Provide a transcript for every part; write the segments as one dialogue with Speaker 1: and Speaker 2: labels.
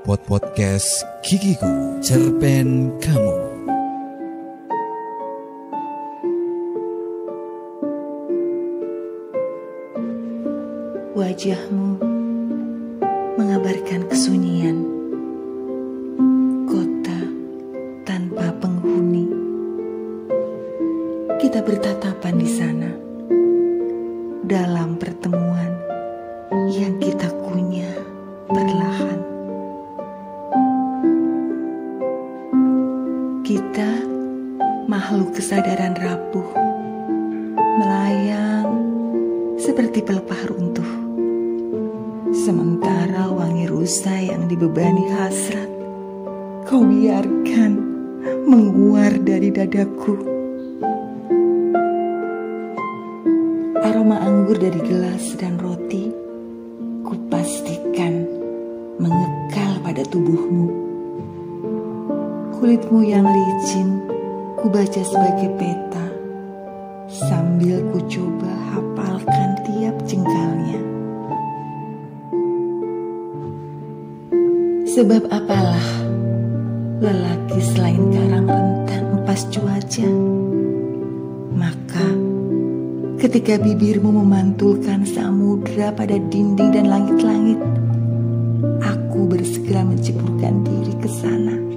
Speaker 1: Pod Podcast Gigiku Cerpen Kamu.
Speaker 2: Wajahmu mengabarkan kesunyian. Kota tanpa penghuni. Kita bertatapan di sana dalam pertemuan yang kita kunyah perlahan. Kita makhluk kesadaran rapuh, melayang seperti pelepah runtuh. Sementara wangi rusa yang dibebani hasrat, kau biarkan menguar dari dadaku. Aroma anggur dari gelas dan roti, kupastikan mengekal pada tubuhmu. Kulitmu yang licin, kubaca sebagai peta, sambil ku coba hafalkan tiap jengkalnya. Sebab apalah lelaki selain karang rentan empas cuaca? Maka ketika bibirmu memantulkan samudra pada dinding dan langit-langit, aku bersegera menciburkan diri ke sana.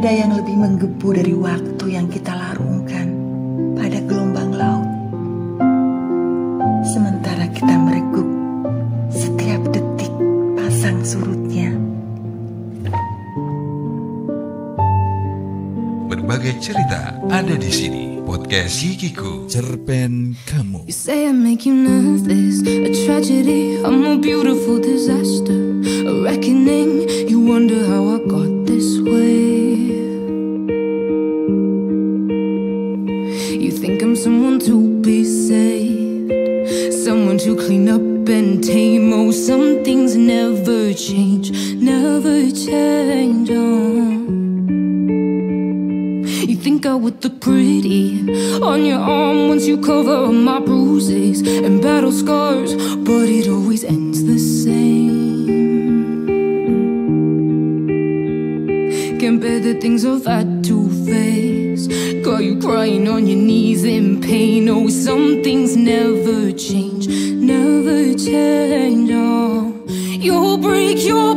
Speaker 2: Ada yang lebih menggebu dari waktu yang kita larungkan pada gelombang laut. Sementara kita mereguk setiap detik pasang surutnya.
Speaker 1: Berbagai cerita ada di sini. Podcast Gigiku Cerpen Kamu.
Speaker 3: You say I make you nervous, a tragedy, I'm a beautiful disaster, a reckoning. You wonder how be saved, someone to clean up and tame. Oh, some things never change, never change. Oh. You think I would look pretty on your arm once you cover up my bruises and battle scars, but it always ends the same. Can't bear the things I've had to face. Got you crying on your knees in pain. Oh, some things never change, never change. Oh, you'll break your